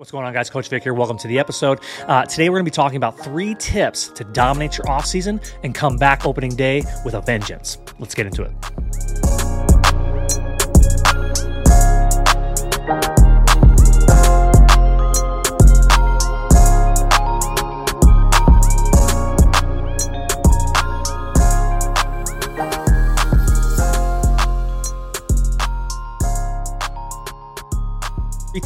What's going on, guys? Coach Vic here. Welcome to the episode. Uh, today, we're going to be talking about three tips to dominate your offseason and come back opening day with a vengeance. Let's get into it.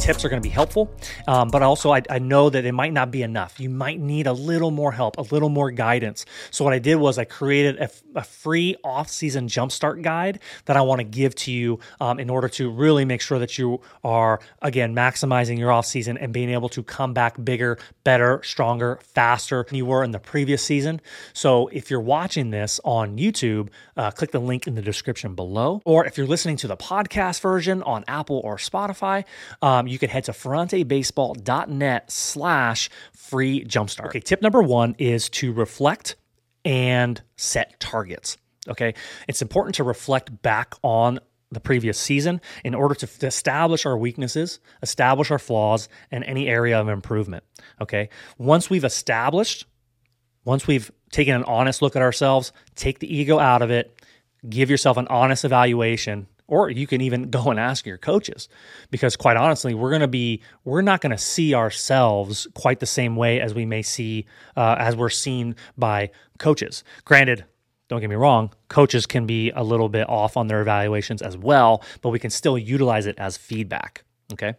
Tips are going to be helpful, um, but also I, I, know that it might not be enough. You might need a little more help, a little more guidance. So what I did was I created a, a free off-season jumpstart guide that I want to give to you um, in order to really make sure that you are again maximizing your off-season and being able to come back bigger, better, stronger, faster than you were in the previous season. So if you're watching this on YouTube, uh, click the link in the description below, or if you're listening to the podcast version on Apple or Spotify. Um, um, you can head to ferrantebaseball.net slash free jumpstart. Okay, tip number one is to reflect and set targets. Okay, it's important to reflect back on the previous season in order to establish our weaknesses, establish our flaws, and any area of improvement. Okay, once we've established, once we've taken an honest look at ourselves, take the ego out of it, give yourself an honest evaluation or you can even go and ask your coaches. Because quite honestly we're going to be we're not going to see ourselves quite the same way as we may see uh, as we're seen by coaches. Granted don't get me wrong coaches can be a little bit off on their evaluations as well but we can still utilize it as feedback okay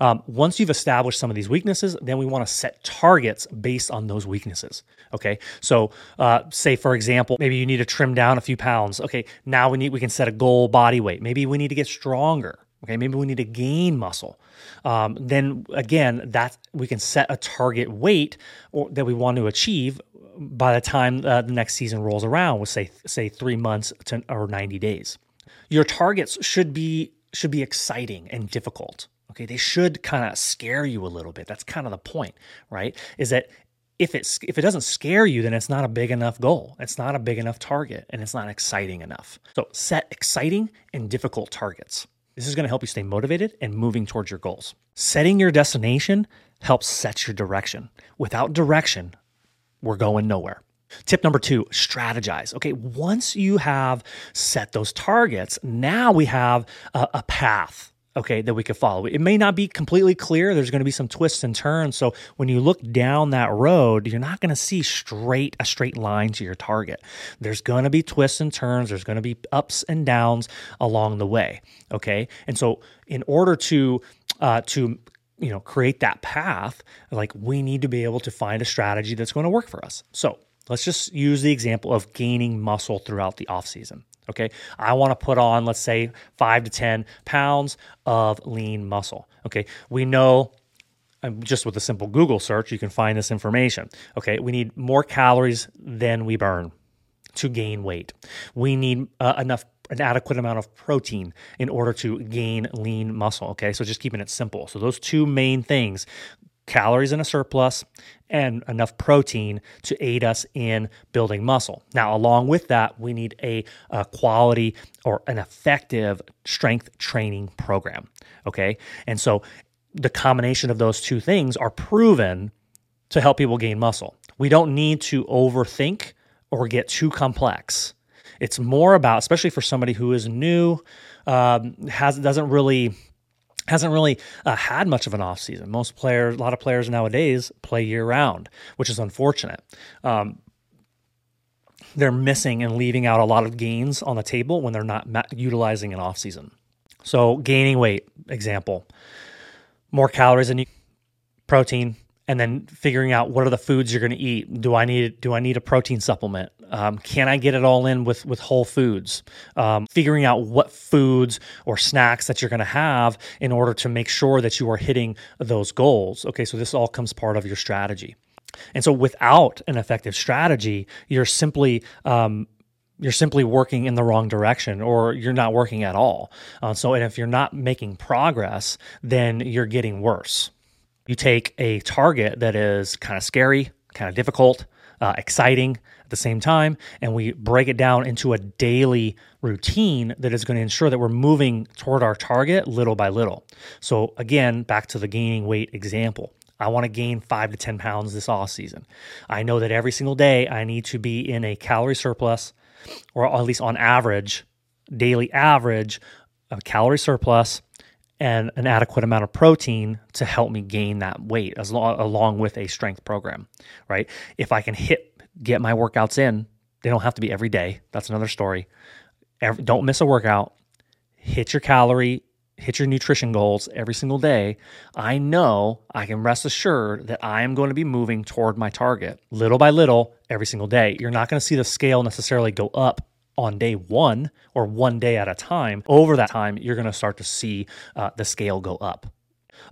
um, once you've established some of these weaknesses, then we want to set targets based on those weaknesses. Okay, so uh, say for example, maybe you need to trim down a few pounds. Okay, now we need we can set a goal body weight. Maybe we need to get stronger. Okay, maybe we need to gain muscle. Um, then again, that we can set a target weight or, that we want to achieve by the time uh, the next season rolls around, with say say three months to, or ninety days. Your targets should be should be exciting and difficult. Okay, they should kind of scare you a little bit. That's kind of the point, right? Is that if it's if it doesn't scare you, then it's not a big enough goal. It's not a big enough target, and it's not exciting enough. So set exciting and difficult targets. This is going to help you stay motivated and moving towards your goals. Setting your destination helps set your direction. Without direction, we're going nowhere. Tip number two, strategize. Okay, once you have set those targets, now we have a, a path okay, that we could follow. It may not be completely clear. There's going to be some twists and turns. So when you look down that road, you're not going to see straight a straight line to your target. There's going to be twists and turns. There's going to be ups and downs along the way. Okay, and so in order to uh, to you know create that path, like we need to be able to find a strategy that's going to work for us. So let's just use the example of gaining muscle throughout the off season. Okay. I want to put on, let's say, five to 10 pounds of lean muscle. Okay. We know um, just with a simple Google search, you can find this information. Okay. We need more calories than we burn to gain weight. We need uh, enough an adequate amount of protein in order to gain lean muscle. Okay, so just keeping it simple. So those two main things calories in a surplus and enough protein to aid us in building muscle. Now, along with that, we need a, a, quality or an effective strength training program. Okay. And so the combination of those two things are proven to help people gain muscle. We don't need to overthink or get too complex. It's more about, especially for somebody who is new, um, has doesn't really hasn't really uh, had much of an off season. Most players, a lot of players nowadays play year round, which is unfortunate. Um, they're missing and leaving out a lot of gains on the table when they're not ma- utilizing an off season. So gaining weight, example, more calories than you, protein, and then figuring out what are the foods you're going to eat. Do I need do I need a protein supplement? Um, can I get it all in with with whole foods? Um, figuring out what foods or snacks that you're going to have in order to make sure that you are hitting those goals. Okay, so this all comes part of your strategy. And so, without an effective strategy, you're simply um, you're simply working in the wrong direction or you're not working at all. Uh, so, and if you're not making progress, then you're getting worse. You take a target that is kind of scary, kind of difficult, uh, exciting, the same time and we break it down into a daily routine that is going to ensure that we're moving toward our target little by little. So, again, back to the gaining weight example. I want to gain five to 10 pounds this off season. I know that every single day I need to be in a calorie surplus, or at least on average, daily average, a calorie surplus and an adequate amount of protein to help me gain that weight as long, along with a strength program, right? If I can hit, get my workouts in, they don't have to be every day. That's another story. Every, don't miss a workout. Hit your calorie hit your nutrition goals every single day, I know I can rest assured that I am going to be moving toward my target little by little every single day. You're not going to see the scale necessarily go up on day one or one day at a time. Over that time, you're going to start to see uh, the scale go up.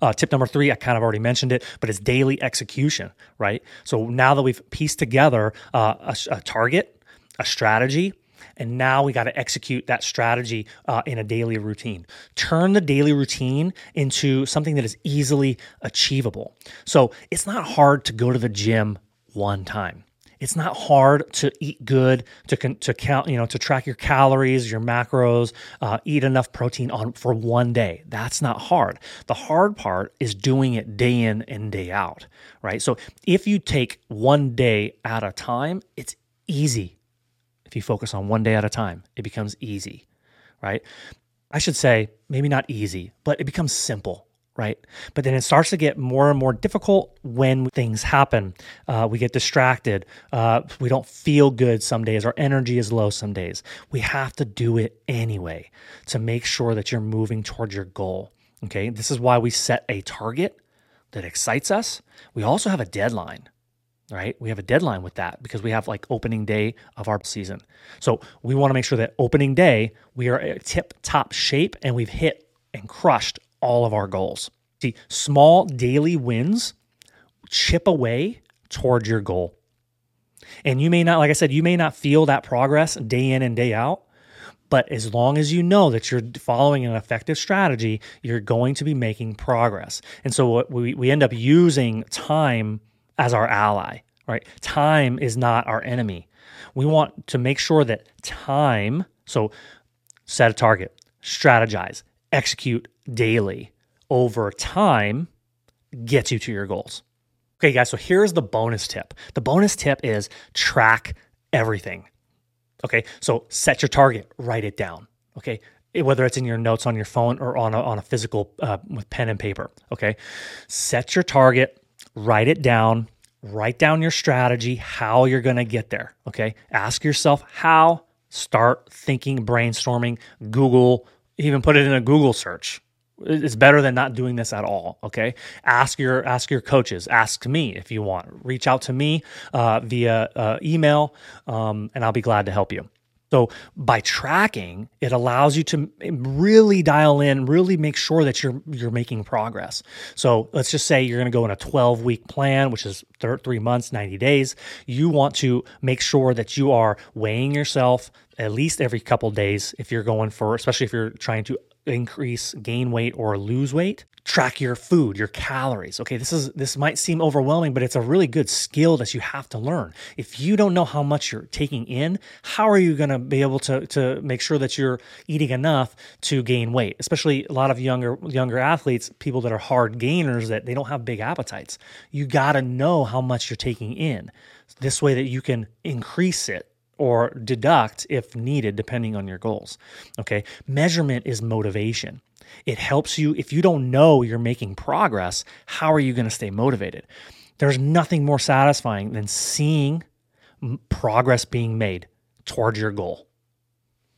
Uh, tip number three, I kind of already mentioned it, but it's daily execution, right? So now that we've pieced together uh, a, a target, a strategy, and now we got to execute that strategy uh, in a daily routine. Turn the daily routine into something that is easily achievable. So it's not hard to go to the gym one time. It's not hard to eat good, to to count, you know, to track your calories, your macros, uh, eat enough protein on for one day. That's not hard. The hard part is doing it day in and day out, right? So if you take one day at a time, it's easy if you focus on one day at a time, it becomes easy, right? I should say, maybe not easy, but it becomes simple, right? But then it starts to get more and more difficult when things happen. Uh, we get distracted. Uh, we don't feel good some days. Our energy is low some days. We have to do it anyway to make sure that you're moving towards your goal. Okay. This is why we set a target that excites us. We also have a deadline right? We have a deadline with that because we have like opening day of our season. So we want to make sure that opening day, we are tip top shape and we've hit and crushed all of our goals. See, small daily wins chip away towards your goal. And you may not, like I said, you may not feel that progress day in and day out. But as long as you know that you're following an effective strategy, you're going to be making progress. And so we, we end up using time as our ally, right? Time is not our enemy. We want to make sure that time, so set a target, strategize, execute daily over time gets you to your goals. Okay, guys, so here's the bonus tip. The bonus tip is track everything. Okay, so set your target, write it down. Okay, whether it's in your notes on your phone or on a, on a physical uh, with pen and paper. Okay, set your target, write it down, write down your strategy, how you're to get there. Okay. Ask yourself how, start thinking, brainstorming, Google, even put it in a Google search. It's better than not doing this at all. Okay. Ask your ask your coaches. Ask me if you want. Reach out to me uh, via uh, email, um, and I'll be glad to help you. So by tracking, it allows you to really dial in, really make sure that you're you're making progress. So let's just say you're going to go in a 12 week plan, which is three months, 90 days. You want to make sure that you are weighing yourself at least every couple days if you're going for, especially if you're trying to increase gain weight or lose weight track your food your calories. Okay this is this might seem overwhelming but it's a really good skill that you have to learn. If you don't know how much you're taking in how are you going to be able to to make sure that you're eating enough to gain weight? Especially a lot of younger younger athletes people that are hard gainers that they don't have big appetites. You got to know how much you're taking in. This way that you can increase it or deduct if needed, depending on your goals. Okay. Measurement is motivation. It helps you. If you don't know you're making progress, how are you going to stay motivated? There's nothing more satisfying than seeing progress being made towards your goal.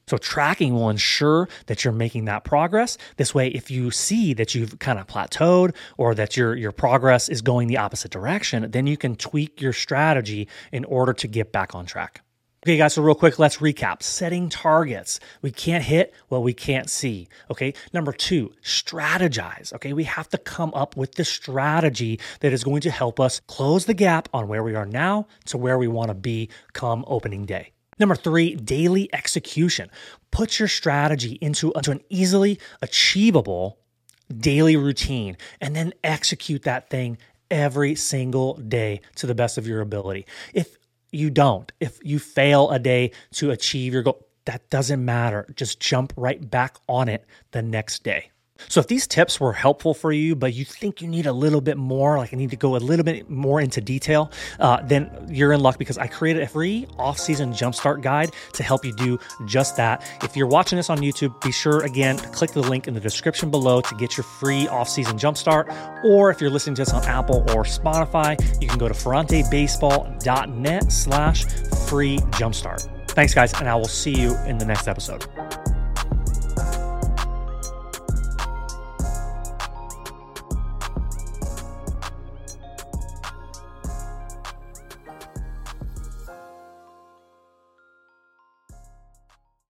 So tracking will ensure that you're making that progress. This way, if you see that you've kind of plateaued or that your your progress is going the opposite direction, then you can tweak your strategy in order to get back on track. Okay, guys, so real quick, let's recap. Setting targets. We can't hit what we can't see. Okay. Number two, strategize. Okay. We have to come up with the strategy that is going to help us close the gap on where we are now to where we want to be come opening day. Number three, daily execution. Put your strategy into, into an easily achievable daily routine and then execute that thing every single day to the best of your ability. If you don't. If you fail a day to achieve your goal, that doesn't matter. Just jump right back on it the next day. So, if these tips were helpful for you, but you think you need a little bit more, like I need to go a little bit more into detail, uh, then you're in luck because I created a free off season jumpstart guide to help you do just that. If you're watching this on YouTube, be sure again to click the link in the description below to get your free off season jumpstart. Or if you're listening to this on Apple or Spotify, you can go to ferrantebaseball.net slash free jumpstart. Thanks, guys, and I will see you in the next episode.